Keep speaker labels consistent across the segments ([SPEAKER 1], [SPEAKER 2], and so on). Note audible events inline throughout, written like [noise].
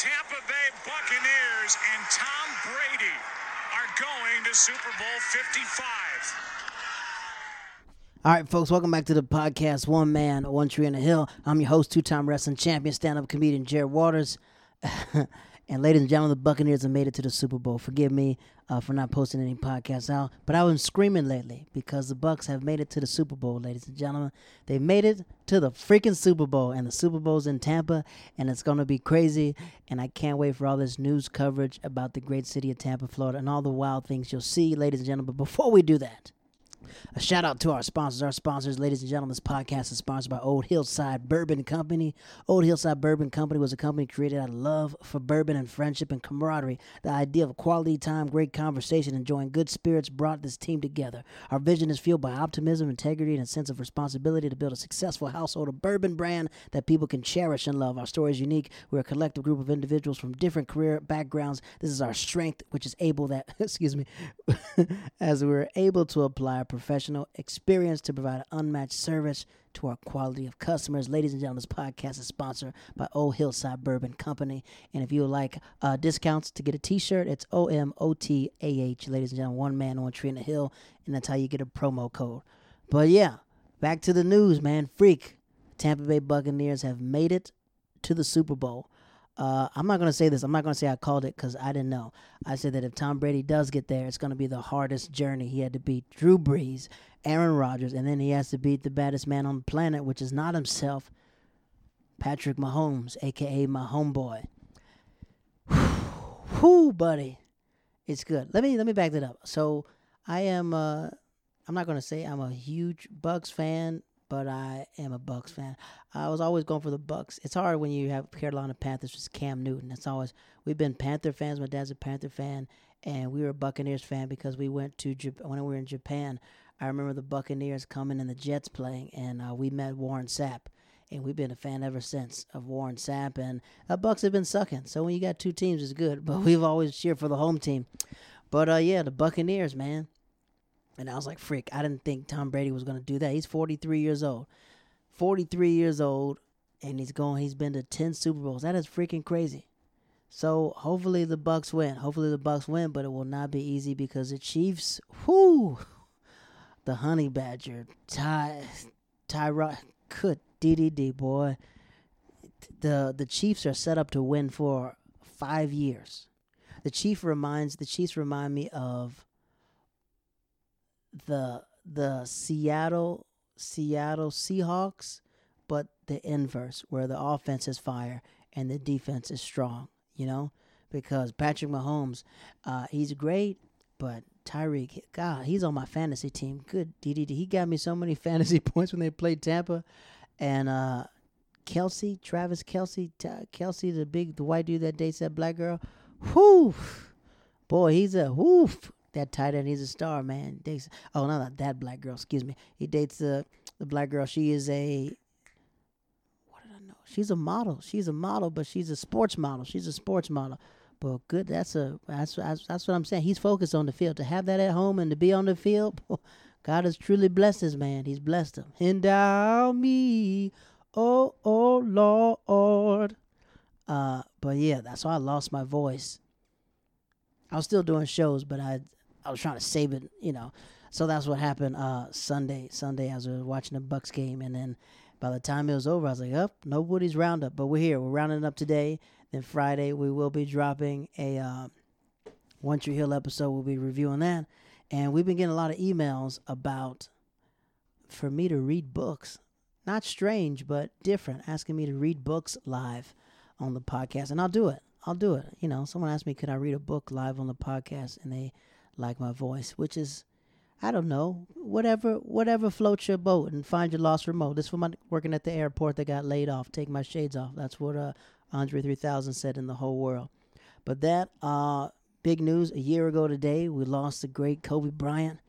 [SPEAKER 1] Tampa Bay Buccaneers and Tom Brady are going to Super Bowl 55.
[SPEAKER 2] All right, folks, welcome back to the podcast One Man, One Tree in a Hill. I'm your host, two time wrestling champion, stand up comedian Jared Waters. [laughs] and ladies and gentlemen, the Buccaneers have made it to the Super Bowl. Forgive me uh, for not posting any podcasts out, but I've been screaming lately because the Bucks have made it to the Super Bowl, ladies and gentlemen. They made it to the freaking Super Bowl, and the Super Bowl's in Tampa, and it's to be crazy. And I can't wait for all this news coverage about the great city of Tampa, Florida, and all the wild things you'll see, ladies and gentlemen. But before we do that, a shout out to our sponsors. Our sponsors, ladies and gentlemen, this podcast is sponsored by Old Hillside Bourbon Company. Old Hillside Bourbon Company was a company created out of love for bourbon and friendship and camaraderie. The idea of quality time, great conversation, enjoying good spirits brought this team together. Our vision is fueled by optimism, integrity, and a sense of responsibility to build a successful household of bourbon brand that people can cherish and love. Our story is unique. We're a collective group of individuals from different career backgrounds. This is our strength, which is able that, [laughs] excuse me, [laughs] as we're able to apply professional experience to provide an unmatched service to our quality of customers. Ladies and gentlemen, this podcast is sponsored by Old Hillside Bourbon Company. And if you would like uh, discounts to get a t shirt, it's O M O T A H. Ladies and gentlemen, one man, one tree in the hill. And that's how you get a promo code. But yeah, back to the news, man. Freak. Tampa Bay Buccaneers have made it to the Super Bowl. Uh, I'm not to say this. I'm not to say I called it because I didn't know. I said that if Tom Brady does get there, it's to be the hardest journey. He had to beat Drew Brees, Aaron Rodgers, and then he has to beat the baddest man on the planet, which is not himself, Patrick Mahomes, aka my homeboy. [sighs] Whoo, buddy, it's good. Let me let me back that up. So I am. Uh, I'm not to say I'm a huge Bucks fan but I am a Bucks fan. I was always going for the Bucks. It's hard when you have Carolina Panthers with Cam Newton. It's always we've been Panther fans. My dad's a Panther fan, and we were a Buccaneers fan because we went to when we were in Japan. I remember the Buccaneers coming and the Jets playing, and uh, we met Warren Sapp. And we've been a fan ever since of Warren Sapp, and the Bucks have been sucking. So when you got two teams, it's good. [laughs] But we've always cheered for the home team. But uh, yeah, the Buccaneers, man. And I was like, freak, I didn't think Tom Brady was going to do that. He's 43 years old. 43 years old, and he's going, he's been to 10 Super Bowls. That is freaking crazy. So hopefully the Bucks win. Hopefully the Bucks win, but it will not be easy because the Chiefs, whoo, [laughs] the Honey Badger, Ty, Tyrod, good DDD boy. The the Chiefs are set up to win for five years. The Chief reminds the Chiefs remind me of the the Seattle Seattle Seahawks, but the inverse, where the offense is fire and the defense is strong. You know, because Patrick Mahomes, uh, he's great, but Tyreek, God, he's on my fantasy team. Good DDD, he got me so many [laughs] fantasy points when they played Tampa, and uh, Kelce, Travis Kelce, T- Kelce, the big, the white dude that dates that black girl. Whoo, boy, he's a whoof that tight end. He's a star, man. Dates. Oh, no, not that black girl. Excuse me. He dates the the black girl. She is a. What did I know? She's a model. She's a model, but she's a sports model. She's a sports model. But good. That's a. That's that's, that's what I'm saying. He's focused on the field. To have that at home and to be on the field, [laughs] God has truly blessed this man. He's blessed him. Endow me, oh oh Lord. Uh, but yeah, that's why I lost my voice. I was still doing shows, but I I was trying to save it, you know. So that's what happened uh, Sunday. Sunday, I was watching the Bucks game, and then by the time it was over, I was like, "Up, oh, nobody's roundup." But we're here. We're rounding up today. Then Friday, we will be dropping a uh, One Tree Hill episode. We'll be reviewing that, and we've been getting a lot of emails about for me to read books. Not strange, but different. Asking me to read books live on the podcast, and I'll do it. I'll do it. You know, someone asked me, could I read a book live on the podcast, and they like my voice, which is, I don't know, whatever whatever floats your boat and find your lost remote. This was my working at the airport that got laid off. Take my shades off. That's what uh, Andre 3000 said in the whole world. But that uh, big news. A year ago today, we lost the great Kobe Bryant.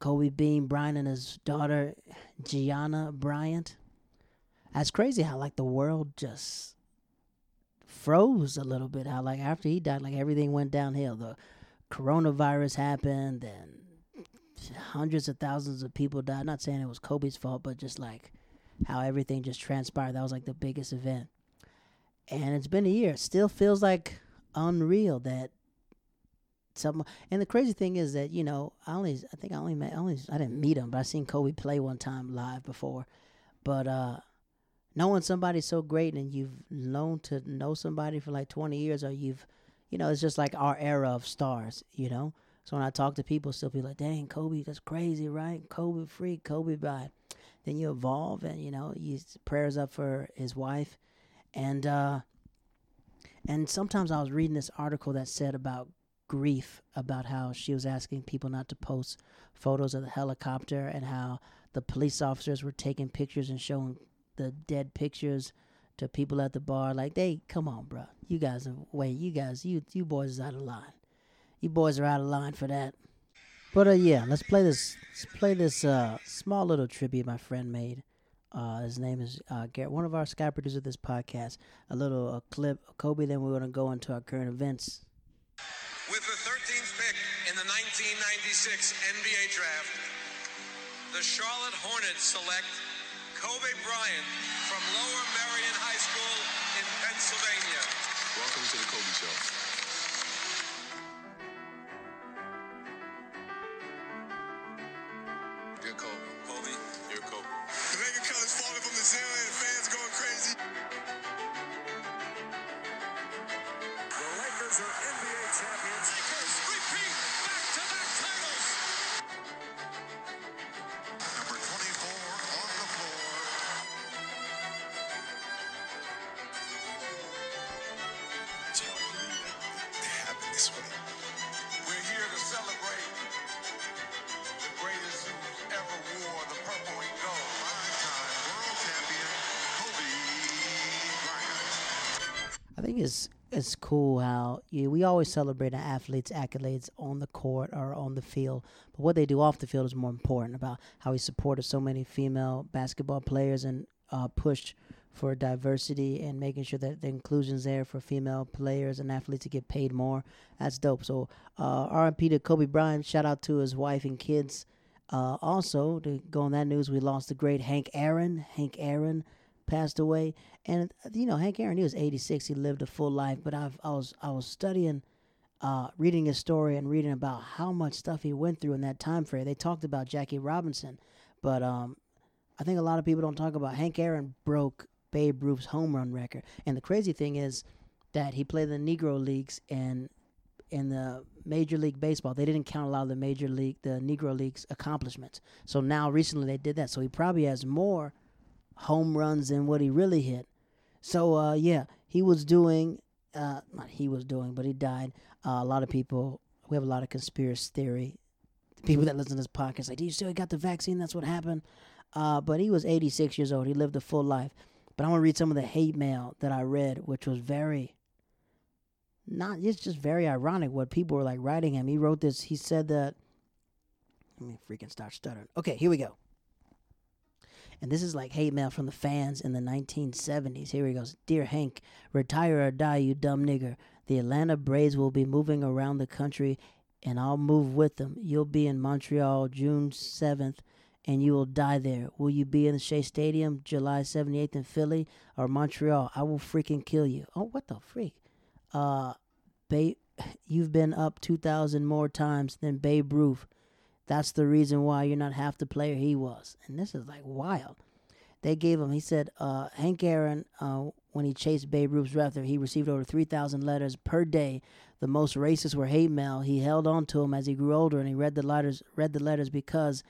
[SPEAKER 2] Kobe Bean Bryant and his daughter Gianna Bryant. That's crazy how like the world just froze a little bit. How like after he died, like everything went downhill. The coronavirus happened and hundreds of thousands of people died. Not saying it was Kobe's fault, but just like how everything just transpired. That was like the biggest event. and it's been a year. It still feels like unreal that some. And the crazy thing is that you know I only I think I only met I only I didn't meet him, but I seen Kobe play one time live before. But uh, knowing somebody so great and you've known to know somebody for like twenty years, or you've, you know, it's just like our era of stars, you know. So when I talk to people, still be like, "Dang, Kobe, that's crazy, right? Kobe freak, Kobe by." Then you evolve, and you know, you prayers up for his wife, and uh, and sometimes I was reading this article that said about grief, about how she was asking people not to post photos of the helicopter, and how the police officers were taking pictures and showing the dead pictures to people at the bar. Like, they, come on, bro, you guys are wait, you guys, you you boys is out of line. You boys are out of line for that. But uh, yeah, let's play this. Let's play this uh, small little tribute my friend made. Uh, his name is uh, Garrett, one of our sky producers of this podcast. A little uh, clip of Kobe. Then we're gonna go into our current events.
[SPEAKER 3] With the 13th pick in the 1996 NBA draft, the Charlotte Hornets select Kobe Bryant from Lower Merion In Pennsylvania.
[SPEAKER 4] Welcome to the Kobe Show.
[SPEAKER 2] Always celebrate our athletes' accolades on the court or on the field, but what they do off the field is more important. About how he supported so many female basketball players and uh, pushed for diversity and making sure that the inclusion's there for female players and athletes to get paid more. That's dope. So uh, to Kobe Bryant. Shout out to his wife and kids. Uh, also, to go on that news, we lost the great Hank Aaron. Hank Aaron passed away, and you know Hank Aaron. He was 86. He lived a full life. But I've, I was I was studying, uh, reading his story and reading about how much stuff he went through in that time frame. They talked about Jackie Robinson, but um, I think a lot of people don't talk about Hank Aaron broke Babe Ruth's home run record. And the crazy thing is that he played in the Negro leagues and in the Major League Baseball, they didn't count a lot of the Major League, the Negro Leagues accomplishments. So now recently they did that. So he probably has more home runs than what he really hit. So uh, yeah, he was doing, uh, not he was doing, but he died. Uh, a lot of people, we have a lot of conspiracy theory. People that listen to this podcast like, do you still got the vaccine? That's what happened. Uh, but he was 86 years old. He lived a full life. But I want to read some of the hate mail that I read, which was very not it's just very ironic what people were like writing him. He wrote this, he said that let me freaking start stuttering. Okay, here we go. And this is like hate mail from the fans in the 1970s. Here he goes. Dear Hank, retire or die, you dumb nigger. The Atlanta Braves will be moving around the country, and I'll move with them. You'll be in Montreal June 7th, and you will die there. Will you be in the Shea Stadium July 78th in Philly or Montreal? I will freaking kill you. Oh, what the freak? Uh, Babe, you've been up 2,000 more times than Babe Ruth. That's the reason why you're not half the player he was. And this is like wild. They gave him, he said, uh, Hank Aaron, uh, when he chased Babe Ruth's record, he received over 3,000 letters per day. The most racist were hate mail. He held on to them as he grew older and he read the letters, read the letters because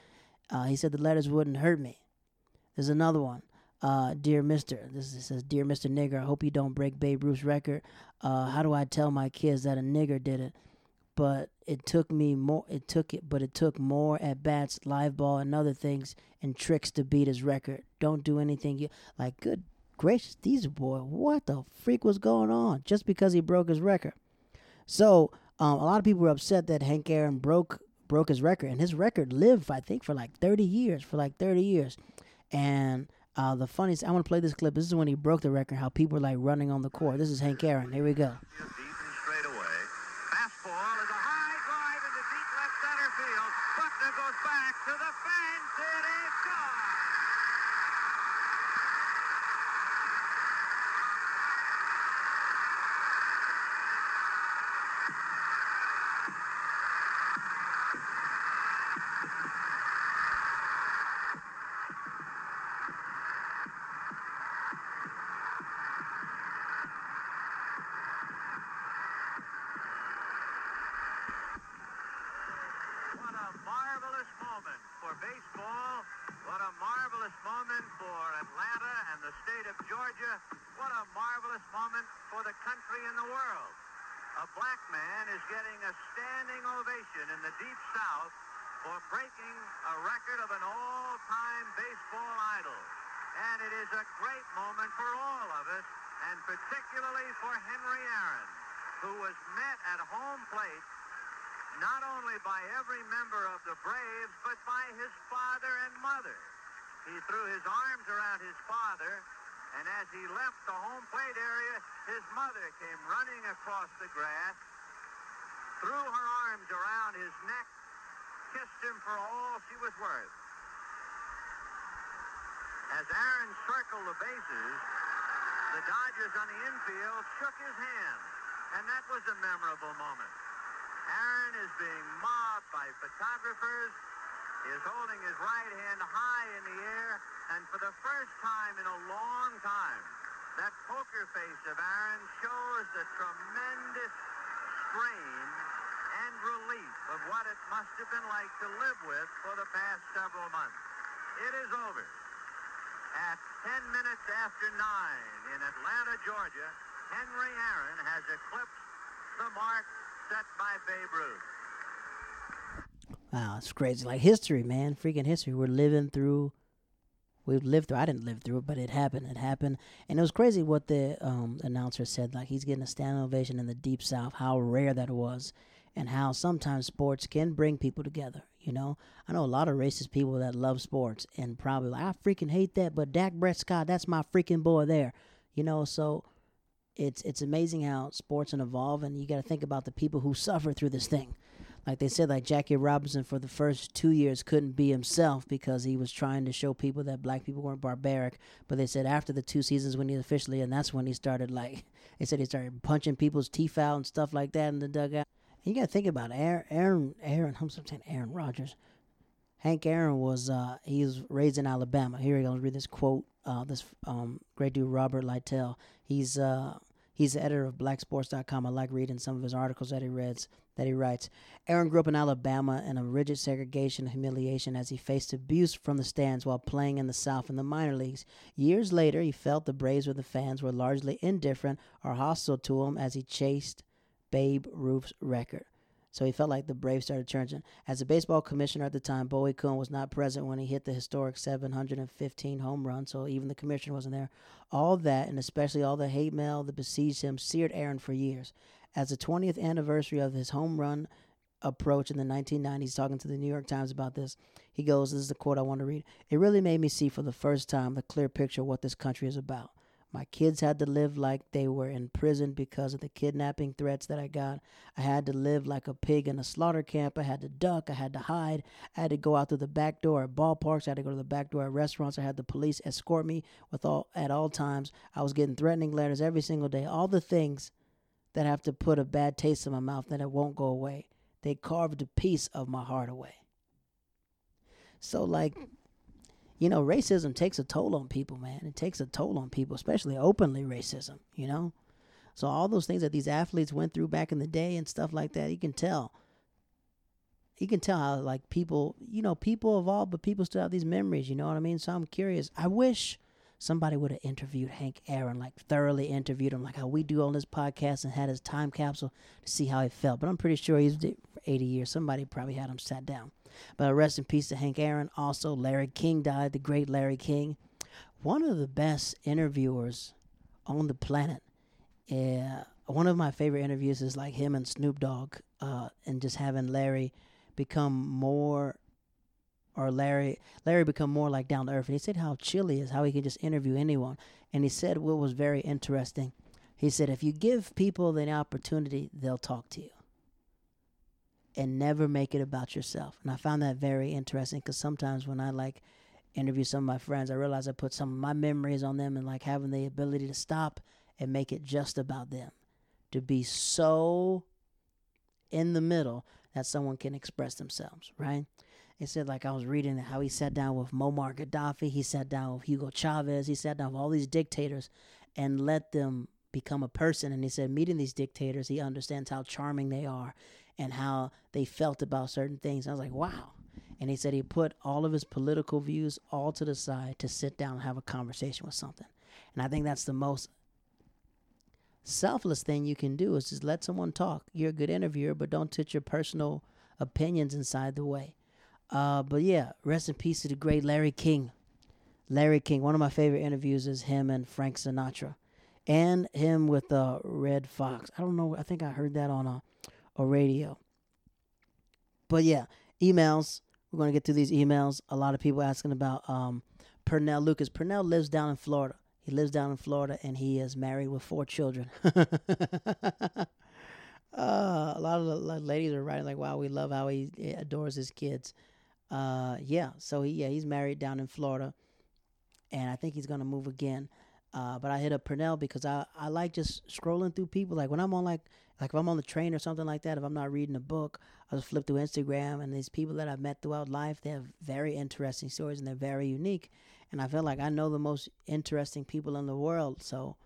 [SPEAKER 2] uh, he said the letters wouldn't hurt me. There's another one. Uh, dear Mister, this is, says, Dear Mister Nigger, I hope you don't break Babe Ruth's record. Uh, how do I tell my kids that a nigger did it? But it took me more. It took it, but it took more at bats, live ball, and other things and tricks to beat his record. Don't do anything you like. Good gracious, these boy, what the freak was going on? Just because he broke his record. So um, a lot of people were upset that Hank Aaron broke broke his record, and his record lived, I think, for like thirty years. For like thirty years, and uh, the funniest, I want to play this clip. This is when he broke the record. How people were like running on the court. This is Hank Aaron. Here we go.
[SPEAKER 5] Deep and straight away. Fastball is a high drive into deep left center field. Buckner goes back to the fence. It is gone. proudest moment for the country and the world. A black man is getting a standing ovation in the Deep South for breaking a record of an all-time baseball idol. And it is a great moment for all of us, and particularly for Henry Aaron, who was met at home plate not only by every member of the Braves, but by his father and mother. He threw his arms around his father, and as he left the home plate area, his mother came running across the grass, threw her arms around his neck, kissed him for all she was worth. As Aaron circled the bases, the Dodgers on the infield shook his hand, and that was a memorable moment. Aaron is being mobbed by photographers. He is holding his right hand high in the air, and for the first time in a long time, that poker face of Aaron shows the tremendous strain and relief of what it must have been like to live with for the past several months. It is over. At 10 minutes after 9 in Atlanta, Georgia, Henry Aaron has eclipsed the mark set by Babe Ruth.
[SPEAKER 2] Wow, it's crazy. Like history, man. Freaking history. We're living through. We've lived through. I didn't live through it, but it happened. It happened, and it was crazy what the um, announcer said. Like he's getting a standing ovation in the deep south. How rare that was, and how sometimes sports can bring people together. You know, I know a lot of racist people that love sports and probably like, I freaking hate that, but Dak Prescott, that's my freaking boy there. You know, so it's it's amazing how sports can evolve, and you got to think about the people who suffer through this thing. Like they said, like Jackie Robinson for the first two years couldn't be himself because he was trying to show people that black people weren't barbaric. But they said after the two seasons when he officially, and that's when he started like [laughs] they said he started punching people's teeth out and stuff like that in the dugout. And you got to think about it. Aaron, Aaron, Aaron. I'm saying Aaron Rodgers. Hank Aaron was uh, he was raised in Alabama. Here he goes. Read this quote. Uh, this um, great dude Robert Lytle. He's uh, he's the editor of BlackSports.com. I like reading some of his articles that he reads. That he writes. Aaron grew up in Alabama in a rigid segregation and humiliation as he faced abuse from the stands while playing in the South in the minor leagues. Years later, he felt the Braves or the fans were largely indifferent or hostile to him as he chased Babe Ruth's record. So he felt like the Braves started changing. As a baseball commissioner at the time, Bowie Kuhn was not present when he hit the historic 715 home run, so even the commissioner wasn't there. All that, and especially all the hate mail that besieged him, seared Aaron for years. As the 20th anniversary of his home run approach in the 1990s, talking to the New York Times about this, he goes, This is the quote I want to read. It really made me see for the first time the clear picture of what this country is about. My kids had to live like they were in prison because of the kidnapping threats that I got. I had to live like a pig in a slaughter camp. I had to duck. I had to hide. I had to go out through the back door at ballparks. I had to go to the back door at restaurants. I had the police escort me with all at all times. I was getting threatening letters every single day. All the things that have to put a bad taste in my mouth that it won't go away. They carved a piece of my heart away. So like you know, racism takes a toll on people, man. It takes a toll on people, especially openly racism, you know? So all those things that these athletes went through back in the day and stuff like that, you can tell. You can tell how like people, you know, people evolve, but people still have these memories, you know what I mean? So I'm curious. I wish somebody would have interviewed Hank Aaron, like thoroughly interviewed him, like how we do on this podcast and had his time capsule to see how he felt. But I'm pretty sure he's 80 years. Somebody probably had him sat down. But rest in peace to Hank Aaron. Also, Larry King died, the great Larry King. One of the best interviewers on the planet. Yeah, one of my favorite interviews is like him and Snoop Dogg, uh, and just having Larry become more, or Larry Larry become more like down to earth. And he said how chill he is, how he can just interview anyone. And he said what was very interesting. He said if you give people the opportunity, they'll talk to you and never make it about yourself. And I found that very interesting because sometimes when I like interview some of my friends, I realize I put some of my memories on them and like having the ability to stop and make it just about them. To be so in the middle that someone can express themselves, right? It said like I was reading how he sat down with Muammar Gaddafi, he sat down with Hugo Chavez, he sat down with all these dictators and let them become a person. And he said, meeting these dictators, he understands how charming they are and how they felt about certain things. I was like, wow. And he said he put all of his political views all to the side to sit down and have a conversation with something. And I think that's the most selfless thing you can do is just let someone talk. You're a good interviewer, but don't put your personal opinions inside the way. Uh, but yeah, rest in peace to the great Larry King. Larry King, one of my favorite interviews is him and Frank Sinatra, and him with uh, Redd Foxx. I don't know. I think I heard that on a, a radio. But yeah, emails. We're gonna get to these emails. A lot of people asking about um, Pernell Lucas. Pernell lives down in Florida. He lives down in Florida and he is married with four children. [laughs] uh, a lot of the ladies are writing like, "Wow, we love how he adores his kids." Uh, yeah, so he yeah he's married down in Florida, and I think he's gonna move again. Uh, but I hit up Pernell because I, I like just scrolling through people. Like when I'm on like like if I'm on the train or something like that, if I'm not reading a book, I just flip through Instagram and these people that I've met throughout life, they have very interesting stories and they're very unique. And I feel like I know the most interesting people in the world, so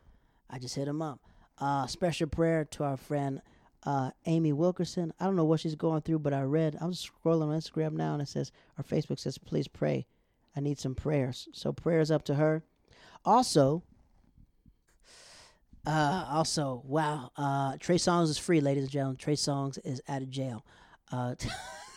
[SPEAKER 2] I just hit them up. Uh, special prayer to our friend uh, Amy Wilkerson. I don't know what she's going through, but I read. I'm scrolling on Instagram now, and it says, or Facebook says, please pray. I need some prayers. So prayers up to her. Also, uh, also, wow. Uh, Trey Songz is free, ladies and gentlemen. Trey Songz is out of jail. Uh, [laughs]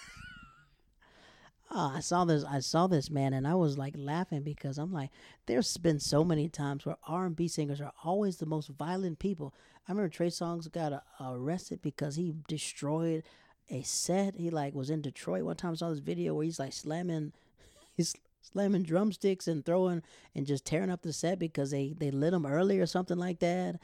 [SPEAKER 2] oh, I saw this. I saw this man, and I was like laughing because I'm like, there's been so many times where R&B singers are always the most violent people. I remember Trey Songz got uh, arrested because he destroyed a set. He like was in Detroit one time. I saw this video where he's like slamming, [laughs] he's slamming drumsticks and throwing and just tearing up the set because they they lit him early or something like that.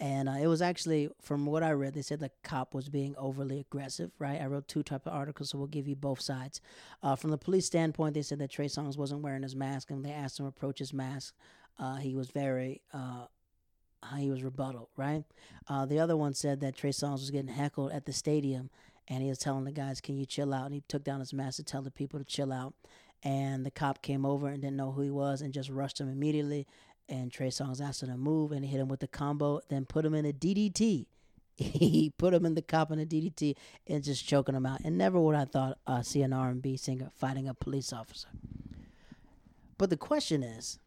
[SPEAKER 2] And uh, it was actually, from what I read, they said the cop was being overly aggressive. Right? I wrote two type of articles, so we'll give you both sides. Uh, from the police standpoint, they said that Trey Songz wasn't wearing his mask, and they asked him to approach his mask. Uh, he was very uh, he was rebuttal, right? Uh, the other one said that Trey Songz was getting heckled at the stadium, and he was telling the guys, "Can you chill out?" And he took down his mask to tell the people to chill out and the cop came over and didn't know who he was and just rushed him immediately. And Trey Songz asked him to move, and he hit him with the combo, then put him in a DDT. [laughs] he put him in the cop in a DDT and just choking him out. And never would I thought uh, see an R&B singer fighting a police officer. But the question is,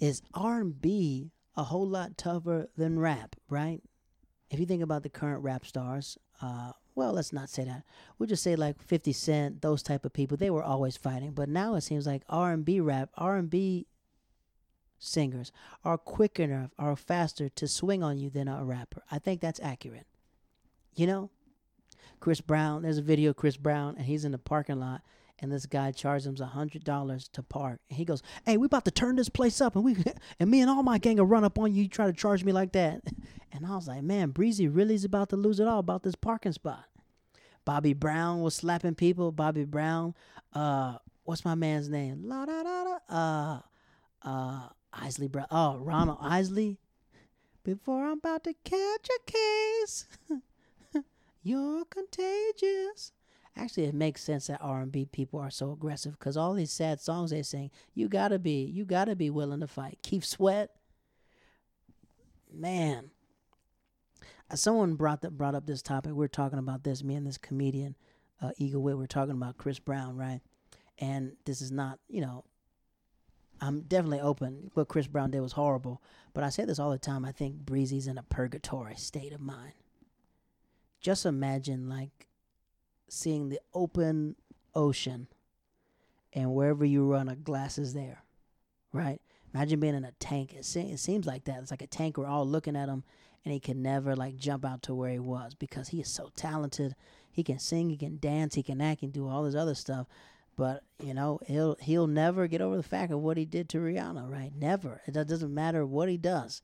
[SPEAKER 2] is R&B a whole lot tougher than rap, right? If you think about the current rap stars, uh, well, let's not say that. We'll just say like 50 Cent, those type of people. They were always fighting, but now it seems like R&B rap, R&B singers are quick enough, are faster to swing on you than a rapper. I think that's accurate. You know, Chris Brown. There's a video of Chris Brown, and he's in the parking lot, and this guy charges him hundred dollars to park. And he goes, "Hey, we about to turn this place up, and we [laughs] and me and all my gang will run up on you. You try to charge me like that?" [laughs] And I was like, "Man, Breezy really is about to lose it all about this parking spot." Bobby Brown was slapping people. Bobby Brown, uh, what's my man's name? La da da da. Uh, uh, Isley bro. Oh, Ronald Isley. Before I'm about to catch a case, [laughs] you're contagious. Actually, it makes sense that R&B people are so aggressive because all these sad songs they sing, you gotta be, you gotta be willing to fight. Keith Sweat, man. Uh, someone brought that brought up this topic. We are talking about this. Me and this comedian, uh, Eagle Wit, we are talking about Chris Brown, right? And this is not, you know, I'm definitely open. What Chris Brown did was horrible, but I say this all the time. I think Breezy's in a purgatory state of mind. Just imagine like seeing the open ocean, and wherever you run, a glass is there, right? Imagine being in a tank. It, se- it seems like that. It's like a tank. We're all looking at him, and he can never like jump out to where he was because he is so talented. He can sing, he can dance, he can act, he can do all this other stuff. But you know, he'll he'll never get over the fact of what he did to Rihanna, right? Never. It doesn't matter what he does.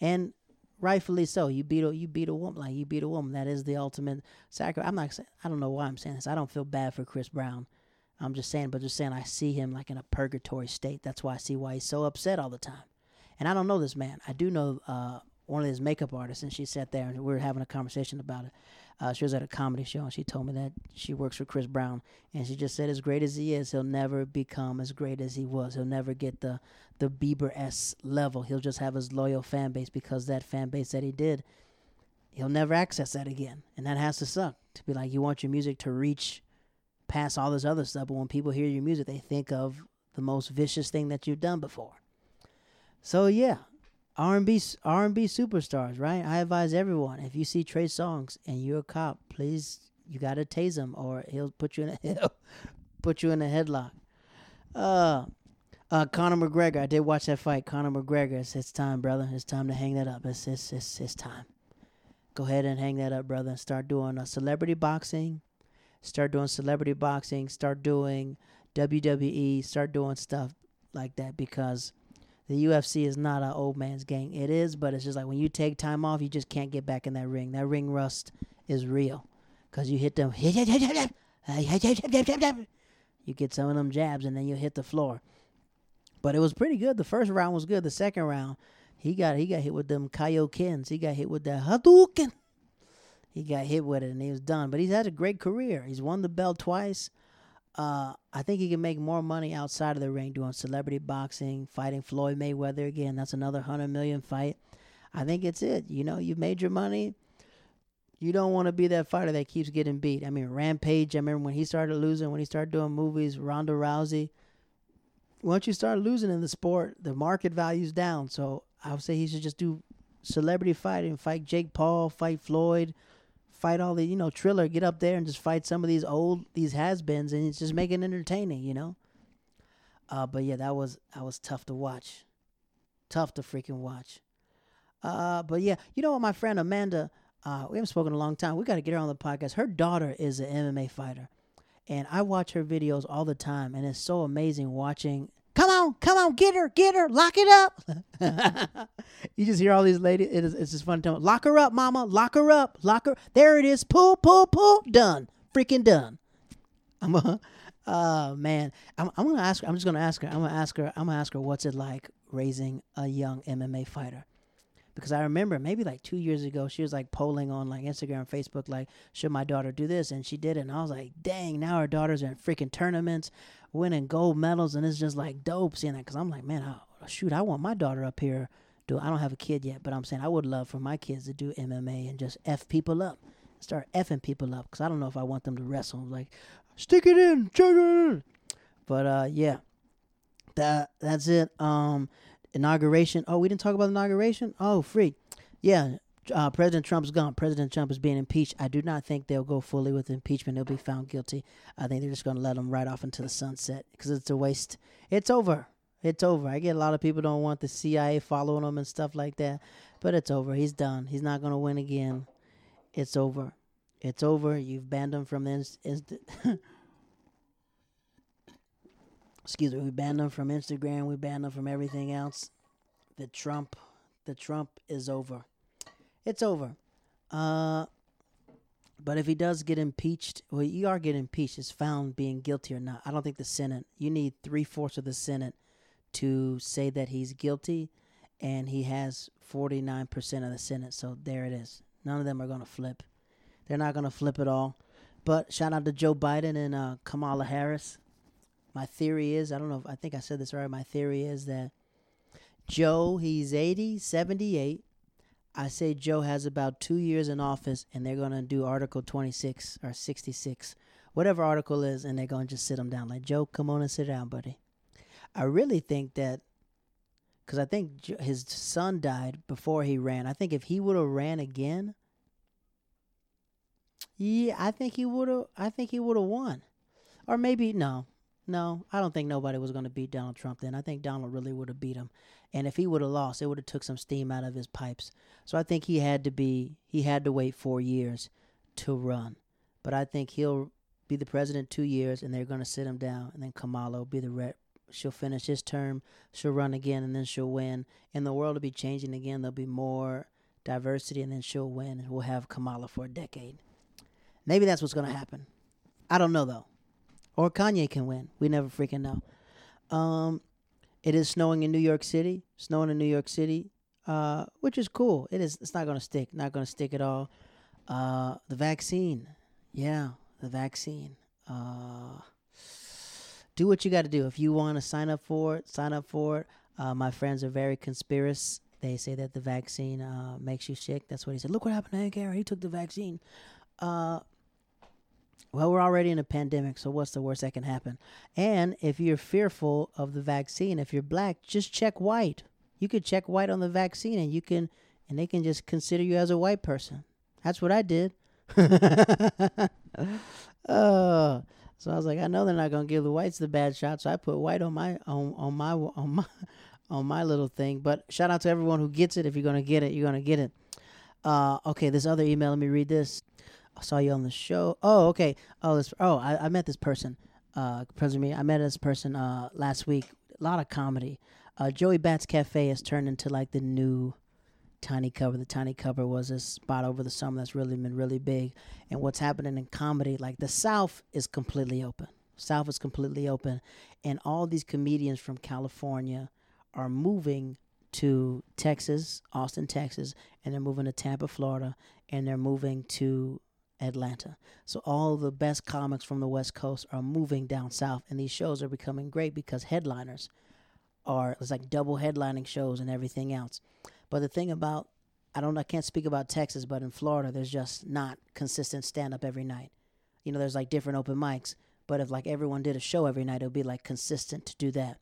[SPEAKER 2] And rightfully so. You beat a you beat a woman like you beat a woman. That is the ultimate sacrifice. I'm not. I don't know why I'm saying this. I don't feel bad for Chris Brown. I'm just saying, but just saying, I see him like in a purgatory state. That's why I see why he's so upset all the time. And I don't know this man. I do know uh, one of his makeup artists, and she sat there and we were having a conversation about it. Uh, she was at a comedy show, and she told me that she works for Chris Brown, and she just said, as great as he is, he'll never become as great as he was. He'll never get the the Bieber s level. He'll just have his loyal fan base because that fan base that he did, he'll never access that again, and that has to suck. To be like, you want your music to reach past all this other stuff, but when people hear your music, they think of the most vicious thing that you've done before. So yeah, R&B R&B superstars, right? I advise everyone if you see Trey Songz and you're a cop, please you gotta tase him or he'll put you in a [laughs] he'll put you in a headlock. Uh, uh, Conor McGregor. I did watch that fight. Conor McGregor. It's, it's time, brother. It's time to hang that up. It's it's it's, it's time. Go ahead and hang that up, brother. and Start doing uh, celebrity boxing. Start doing celebrity boxing. Start doing WWE. Start doing stuff like that because the UFC is not an old man's game. It is, but it's just like when you take time off, you just can't get back in that ring. That ring rust is real because you hit them. [laughs] You get some of them jabs and then you hit the floor. But it was pretty good. The first round was good. The second round, he got he got hit with them Kayokins. He got hit with the Hadouken. He got hit with it and he was done. But he's had a great career. He's won the belt twice. Uh, I think he can make more money outside of the ring doing celebrity boxing, fighting Floyd Mayweather again. That's another hundred million fight. I think it's it. You know, you've made your money. You don't want to be that fighter that keeps getting beat. I mean, Rampage. I remember when he started losing, when he started doing movies. Ronda Rousey. Once you start losing in the sport, the market value's down. So I would say he should just do celebrity fighting, fight Jake Paul, fight Floyd, fight all the you know Triller, get up there and just fight some of these old these has-beens, and it's just make it entertaining, you know. Uh, but yeah, that was that was tough to watch, tough to freaking watch. Uh, but yeah, you know what, my friend Amanda, uh, we haven't spoken in a long time. We got to get her on the podcast. Her daughter is an MMA fighter, and I watch her videos all the time, and it's so amazing watching. Come on, come on, get her, get her, lock it up. [laughs] you just hear all these ladies. It is, it's just fun to lock her up, mama, lock her up, lock her. There it is. Pull, pull, pull. Done. Freaking done. I'm a, uh [laughs] man. I'm, I'm gonna ask. her. I'm just gonna ask her. I'm gonna ask her. I'm gonna ask her what's it like raising a young MMA fighter because I remember maybe like two years ago she was like polling on like Instagram Facebook like should my daughter do this? And she did it and I was like dang now her daughters are in freaking tournaments winning gold medals and it's just like dope seeing that because I'm like man I, shoot I want my daughter up here. Do I don't have a kid yet but I'm saying I would love for my kids to do MMA and just f people up start effing people up because I don't know if I want them to wrestle like stick it in children. but uh yeah that that's it. Um inauguration. Oh, we didn't talk about inauguration. Oh, freak. Yeah, uh, President Trump's gone. President Trump is being impeached. I do not think they'll go fully with impeachment. He'll be found guilty. I think they're just going to let him right off into the sunset because it's a waste. It's over. It's over. I get a lot of people don't want the CIA following him and stuff like that, but it's over. He's done. He's not going to win again. It's over. It's over. You've banned him from the [laughs] excuse me, we banned them from Instagram, we banned them from everything else. The Trump, the Trump is over. It's over. Uh, but if he does get impeached, well, you are getting impeached. It's found being guilty or not. I don't think the Senate. You need three fourths of the Senate to say that he's guilty, and he has forty nine percent of the Senate. So there it is. None of them are gonna flip. They're not gonna flip at all. But shout out to Joe Biden and uh, Kamala Harris my theory is i don't know if i think i said this right my theory is that joe he's 80 78 i say joe has about two years in office and they're going to do article 26 or 66 whatever article is and they're going to just sit him down. Like joe come on and sit down buddy. I really think that because i think his son died before he ran. I think if he would have ran again yeah i think he would have i think he would have won. Or maybe no no, I don't think nobody was going to beat Donald Trump then. I think Donald really would have beat him. And if he would have lost, it would have took some steam out of his pipes. So I think he had to be he had to wait 4 years to run. But I think he'll be the president 2 years and they're going to sit him down and then Kamala will be the rep. She'll finish his term, she'll run again and then she'll win. And the world will be changing again. There'll be more diversity and then she'll win and we'll have Kamala for a decade. Maybe that's what's going to happen. I don't know though or Kanye can win. We never freaking know. Um, it is snowing in New York City. Snowing in New York City, uh, which is cool. It is. It's not gonna stick. Not gonna stick at all. Uh, the vaccine. Yeah, the vaccine. Uh, do what you got to do. If you want to sign up for it, sign up for it. Uh, my friends are very conspiracious. They say that the vaccine uh, makes you sick. That's what he said. Look what happened to Hank Aaron. He took the vaccine. Uh, well, we're already in a pandemic, so what's the worst that can happen? And if you're fearful of the vaccine, if you're black, just check white. You could check white on the vaccine, and you can, and they can just consider you as a white person. That's what I did. [laughs] uh, so I was like, I know they're not gonna give the whites the bad shot, so I put white on my on on my on my [laughs] on my little thing. But shout out to everyone who gets it. If you're gonna get it, you're gonna get it. Uh, okay, this other email. Let me read this. Saw you on the show. Oh, okay. Oh, this. Oh, I, I met this person. Uh, President me. I met this person uh last week. A lot of comedy. Uh, Joey Bats Cafe has turned into like the new Tiny Cupboard. The Tiny Cupboard was a spot over the summer that's really been really big. And what's happening in comedy, like the South is completely open. South is completely open, and all these comedians from California are moving to Texas, Austin, Texas, and they're moving to Tampa, Florida, and they're moving to Atlanta. So all the best comics from the West Coast are moving down south, and these shows are becoming great because headliners are it's like double headlining shows and everything else. But the thing about I don't I can't speak about Texas, but in Florida there's just not consistent stand up every night. You know, there's like different open mics, but if like everyone did a show every night, it would be like consistent to do that.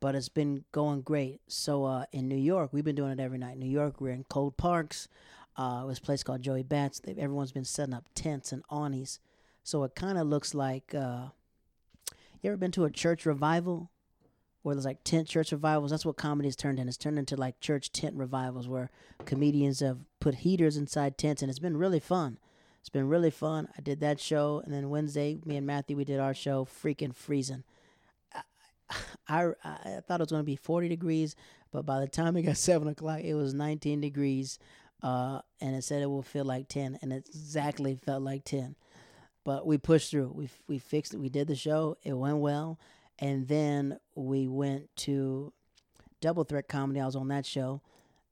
[SPEAKER 2] But it's been going great. So uh, in New York, we've been doing it every night. New York, we're in cold parks. Uh, a place called Joey Bats. They've, everyone's been setting up tents and awnings, so it kind of looks like. Uh, you ever been to a church revival? where there's like tent church revivals. That's what comedy has turned in. It's turned into like church tent revivals where comedians have put heaters inside tents, and it's been really fun. It's been really fun. I did that show, and then Wednesday, me and Matthew, we did our show, freaking freezing. I, I, I thought it was going to be 40 degrees, but by the time it got [laughs] 7 o'clock, it was 19 degrees, uh, and it said it will feel like 10, and it exactly felt like 10. But we pushed through. We, we fixed it. We did the show. It went well and then we went to Double Threat Comedy. I was on that show,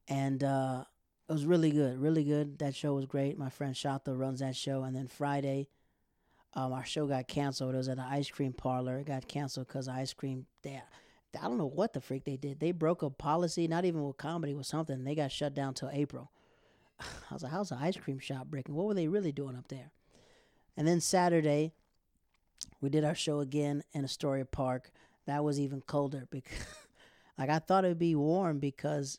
[SPEAKER 2] and uh, it was really good, really good. That show was great. My friend Shata runs that show, and then Friday, um, our show got canceled. It was at an ice cream parlor. It got canceled because ice cream. They, I don't know what the freak they did. They broke a policy, not even with comedy, with something. They got shut down till April. [sighs] I was like, how's the ice cream shop breaking? What were they really doing up there? And then Saturday, we did our show again in Astoria Park. That was even colder [laughs] because, like, I thought it'd be warm because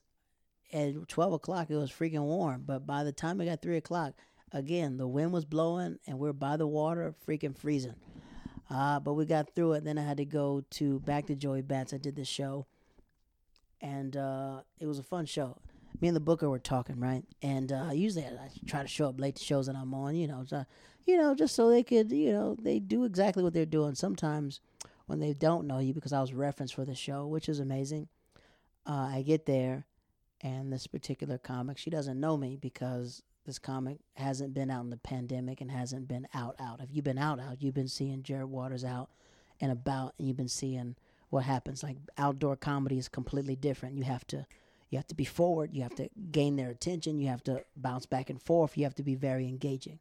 [SPEAKER 2] at twelve o'clock it was freaking warm. But by the time it got three o'clock, again the wind was blowing and we are by the water, freaking freezing. Uh, but we got through it. Then I had to go to back to Joey Bats. I did the show, and uh, it was a fun show. Me and the booker were talking, right? And uh, usually I, try to show up late to shows that I'm on, you know. So you know, just so they could, you know, they do exactly what they're doing. Sometimes when they don't know you, because I was referenced for the show, which is amazing. Uh, I get there, and this particular comic, she doesn't know me because this comic hasn't been out in the pandemic and hasn't been out out. If you've been out out, you've been seeing Jared Waters out and about, and you've been seeing what happens. Like outdoor comedy is completely different. You have to you have to be forward. You have to gain their attention. You have to bounce back and forth. You have to be very engaging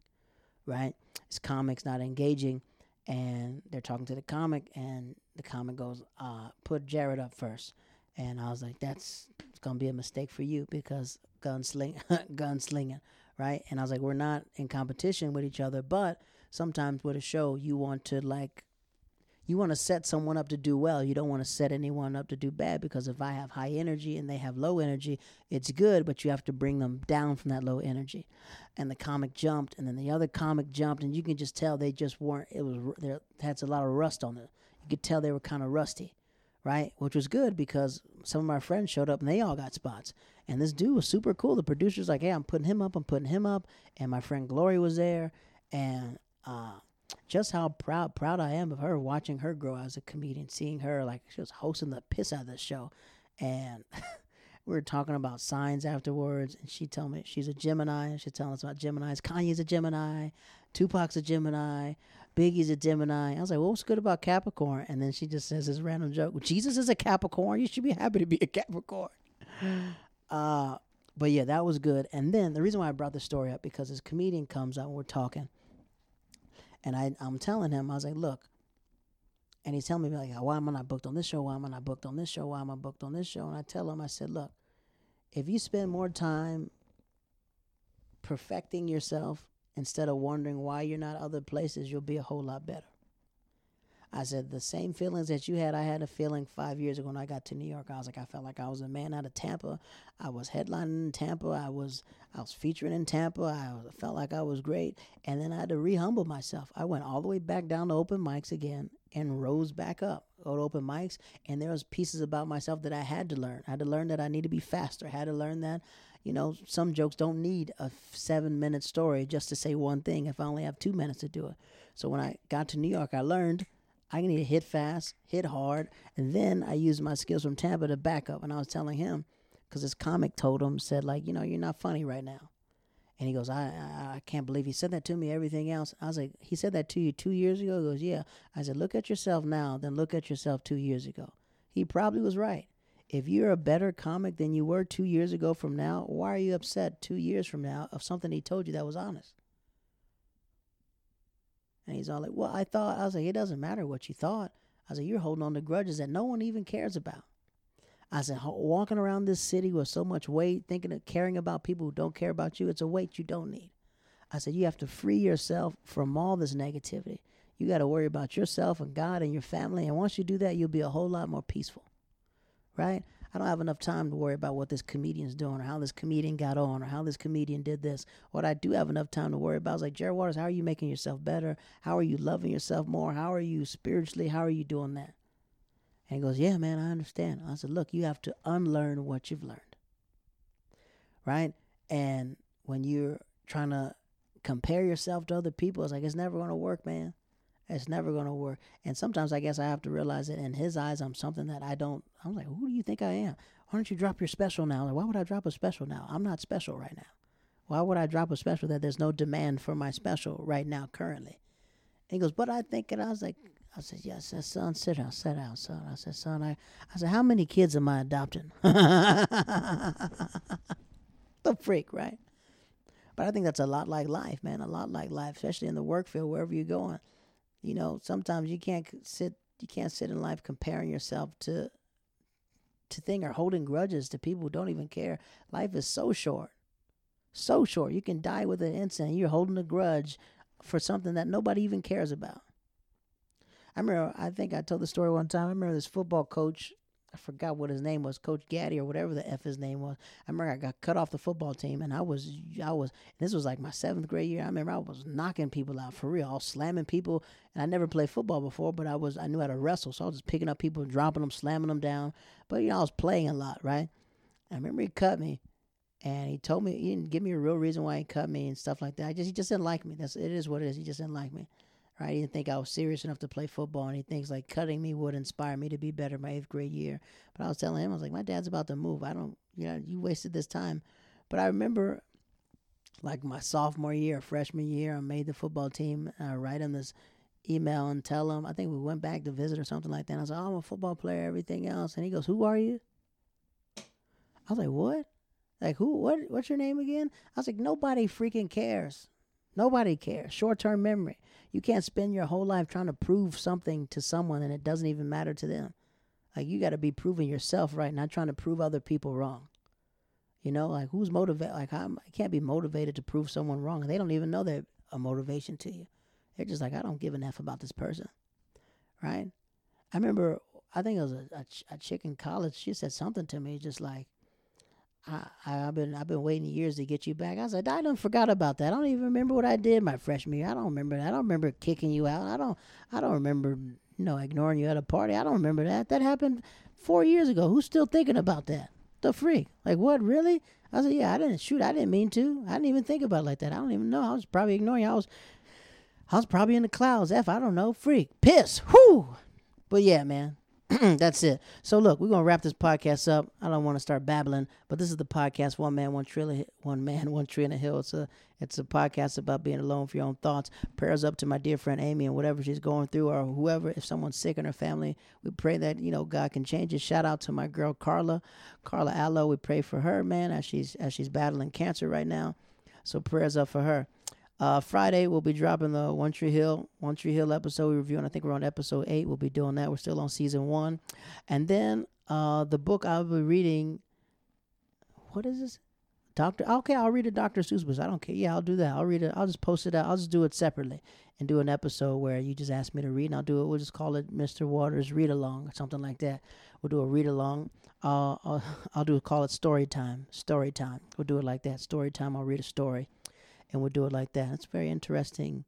[SPEAKER 2] right? This comic's not engaging, and they're talking to the comic, and the comic goes, uh, "Put Jared up first. and I was like, "That's gonna be a mistake for you because gunsling, [laughs] gunslinging, right?" And I was like, "We're not in competition with each other, but sometimes with a show, you want to like you want to set someone up to do well. You don't want to set anyone up to do bad because if I have high energy and they have low energy, it's good, but you have to bring them down from that low energy. And the comic jumped, and then the other comic jumped, and you can just tell they just weren't. It was there had a lot of rust on it. You could tell they were kind of rusty, right? Which was good because some of my friends showed up and they all got spots. And this dude was super cool. The producer's like, "Hey, I'm putting him up. I'm putting him up." And my friend Glory was there, and uh, just how proud proud I am of her watching her grow as a comedian, seeing her like she was hosting the piss out of the show, and [laughs] we were talking about signs afterwards, and she told me she's a Gemini. She's telling us about Geminis. Kanye's a Gemini, Tupac's a Gemini, Biggie's a Gemini. I was like, well, what's good about Capricorn? And then she just says this random joke. Jesus is a Capricorn. You should be happy to be a Capricorn. [laughs] Uh, but yeah, that was good. And then the reason why I brought the story up because this comedian comes out and we're talking and I, I'm telling him, I was like, look, and he's telling me like, why am I not booked on this show? Why am I not booked on this show? Why am I booked on this show? And I tell him, I said, look, if you spend more time perfecting yourself instead of wondering why you're not other places, you'll be a whole lot better. I said the same feelings that you had. I had a feeling five years ago when I got to New York. I was like, I felt like I was a man out of Tampa. I was headlining in Tampa. I was I was featuring in Tampa. I felt like I was great, and then I had to rehumble myself. I went all the way back down to open mics again and rose back up. Go to open mics, and there was pieces about myself that I had to learn. I had to learn that I need to be faster. I had to learn that you know, some jokes don't need a seven minute story just to say one thing if I only have two minutes to do it. So when I got to New York, I learned I need to hit fast, hit hard, and then I used my skills from Tampa to back up. And I was telling him, because his comic told him, said, like, you know, you're not funny right now. And he goes, I, I I can't believe he said that to me. Everything else, I was like, he said that to you two years ago. He goes, yeah. I said, look at yourself now, then look at yourself two years ago. He probably was right. If you're a better comic than you were two years ago from now, why are you upset two years from now of something he told you that was honest? And he's all like, Well, I thought, I was like, It doesn't matter what you thought. I said, You're holding on to grudges that no one even cares about. I said, Walking around this city with so much weight, thinking of caring about people who don't care about you, it's a weight you don't need. I said, You have to free yourself from all this negativity. You got to worry about yourself and God and your family. And once you do that, you'll be a whole lot more peaceful right? I don't have enough time to worry about what this comedian's doing or how this comedian got on or how this comedian did this. What I do have enough time to worry about is like, Jared Waters, how are you making yourself better? How are you loving yourself more? How are you spiritually? How are you doing that? And he goes, Yeah, man, I understand. I said, Look, you have to unlearn what you've learned. Right? And when you're trying to compare yourself to other people, it's like, it's never going to work, man. It's never going to work. And sometimes I guess I have to realize that in his eyes, I'm something that I don't. I'm like, who do you think I am? Why don't you drop your special now? Like, why would I drop a special now? I'm not special right now. Why would I drop a special that there's no demand for my special right now, currently? And he goes, but I think, and I was like, I said, yes, said, son, sit down, sit down, son. I said, son, I, I said, how many kids am I adopting? [laughs] the freak, right? But I think that's a lot like life, man. A lot like life, especially in the work field, wherever you're going you know sometimes you can't sit you can't sit in life comparing yourself to to thing or holding grudges to people who don't even care. Life is so short so short. You can die with an instant. You're holding a grudge for something that nobody even cares about. I remember i think i told the story one time. I remember this football coach I forgot what his name was, Coach Gaddy or whatever the f his name was. I remember I got cut off the football team, and I was I was this was like my seventh grade year. I remember I was knocking people out for real, was slamming people, and I never played football before, but I was I knew how to wrestle, so I was just picking up people, dropping them, slamming them down. But you know I was playing a lot, right? I remember he cut me, and he told me he didn't give me a real reason why he cut me and stuff like that. I just he just didn't like me. That's it is what it is. He just didn't like me right? He didn't think I was serious enough to play football, and he thinks like cutting me would inspire me to be better my eighth grade year. But I was telling him, I was like, my dad's about to move. I don't, you know, you wasted this time. But I remember, like my sophomore year, freshman year, I made the football team. I write him this email and tell him. I think we went back to visit or something like that. And I was like, oh, I'm a football player, everything else. And he goes, Who are you? I was like, What? Like who? What? What's your name again? I was like, nobody freaking cares. Nobody cares. Short term memory. You can't spend your whole life trying to prove something to someone and it doesn't even matter to them. Like you got to be proving yourself right, not trying to prove other people wrong. You know, like who's motivated? Like I'm, I can't be motivated to prove someone wrong, and they don't even know they're a motivation to you. They're just like, I don't give an f about this person, right? I remember, I think it was a, a, a chick in college. She said something to me, just like, I, I've been I've been waiting years to get you back. I said I don't forgot about that. I don't even remember what I did my freshman year. I don't remember that. I don't remember kicking you out. I don't I don't remember you know ignoring you at a party. I don't remember that. That happened four years ago. Who's still thinking about that? The freak. Like what really? I said yeah. I didn't shoot. I didn't mean to. I didn't even think about it like that. I don't even know. I was probably ignoring you. I was I was probably in the clouds. F I don't know. Freak. Piss. Whoo. But yeah, man. [clears throat] That's it. So look, we're gonna wrap this podcast up. I don't want to start babbling, but this is the podcast one man, one tree, one man, one tree in a hill. It's a it's a podcast about being alone for your own thoughts. Prayers up to my dear friend Amy and whatever she's going through, or whoever. If someone's sick in her family, we pray that you know God can change it. Shout out to my girl Carla, Carla Allo. We pray for her, man, as she's as she's battling cancer right now. So prayers up for her. Uh, Friday we'll be dropping the One Tree Hill One Tree Hill episode we reviewing. I think we're on episode eight. We'll be doing that. We're still on season one, and then uh, the book I'll be reading. What is this? Doctor. Okay, I'll read a Doctor Seuss book. I don't care. Yeah, I'll do that. I'll read it. I'll just post it out. I'll just do it separately and do an episode where you just ask me to read, and I'll do it. We'll just call it Mr. Waters Read Along or something like that. We'll do a read along. Uh, I'll, [laughs] I'll do call it story time. Story time. We'll do it like that. Story time. I'll read a story, and we'll do it like that. It's a very interesting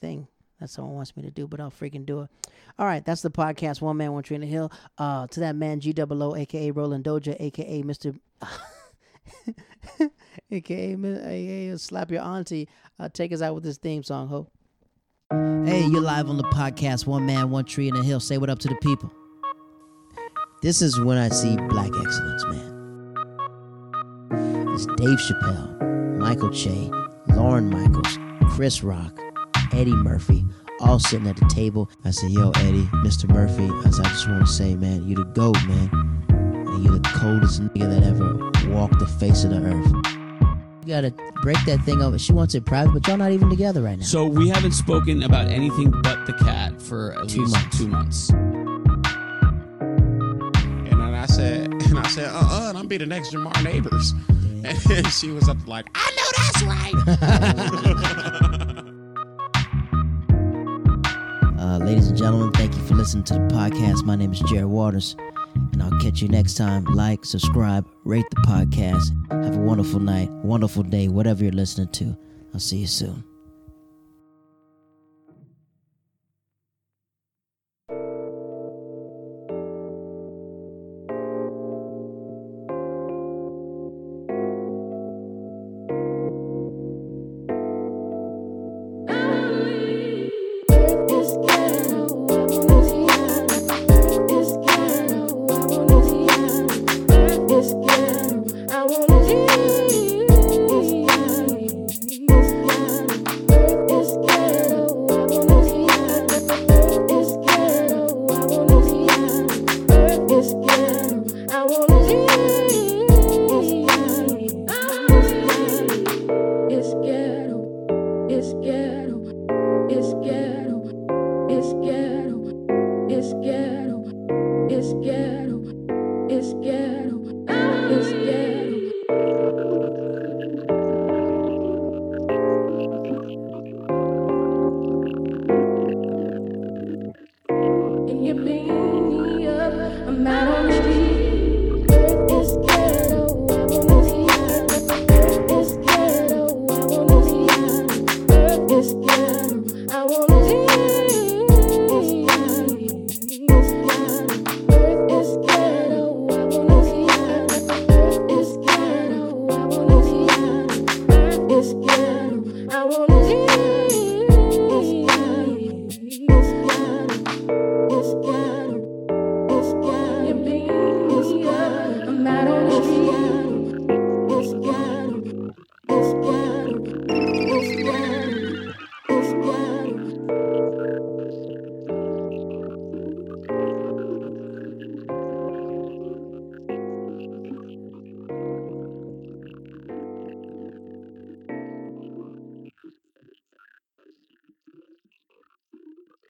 [SPEAKER 2] thing that someone wants me to do, but I'll freaking do it. All right, that's the podcast. One man, one tree in the hill. Uh, to that man, G double O, aka Roland Doja, aka Mister, [laughs] aka, aka Slap Your Auntie. Uh, take us out with this theme song, ho. Hey, you're live on the podcast. One man, one tree in the hill. Say what up to the people. This is when I see black excellence, man. It's Dave Chappelle, Michael Che, Lorne Michaels, Chris Rock, Eddie Murphy, all sitting at the table. I said, Yo, Eddie, Mr. Murphy. I said, I just want to say, man, you the GOAT, man. And you the coldest nigga that ever walked the face of the earth. You gotta break that thing over. She wants it private, but y'all not even together right now.
[SPEAKER 6] So we haven't spoken about anything but the cat for at
[SPEAKER 2] Two
[SPEAKER 6] least
[SPEAKER 2] months.
[SPEAKER 6] two months.
[SPEAKER 4] And then I said, [laughs] and I said, uh uh, and I'm be the next Jamar Neighbors. And [laughs] she was up like, I know that's right. [laughs]
[SPEAKER 2] Uh, ladies and gentlemen, thank you for listening to the podcast. My name is Jared Waters, and I'll catch you next time. Like, subscribe, rate the podcast. Have a wonderful night, wonderful day, whatever you're listening to. I'll see you soon.